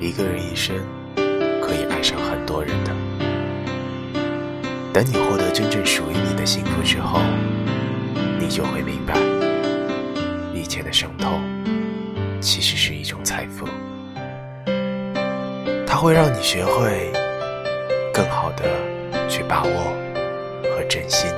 一个人一生可以爱上很多人的。等你获得真正属于你的幸福之后你就会明白一切的伤痛其实是一种财富。它会让你学会更好的去把握和珍惜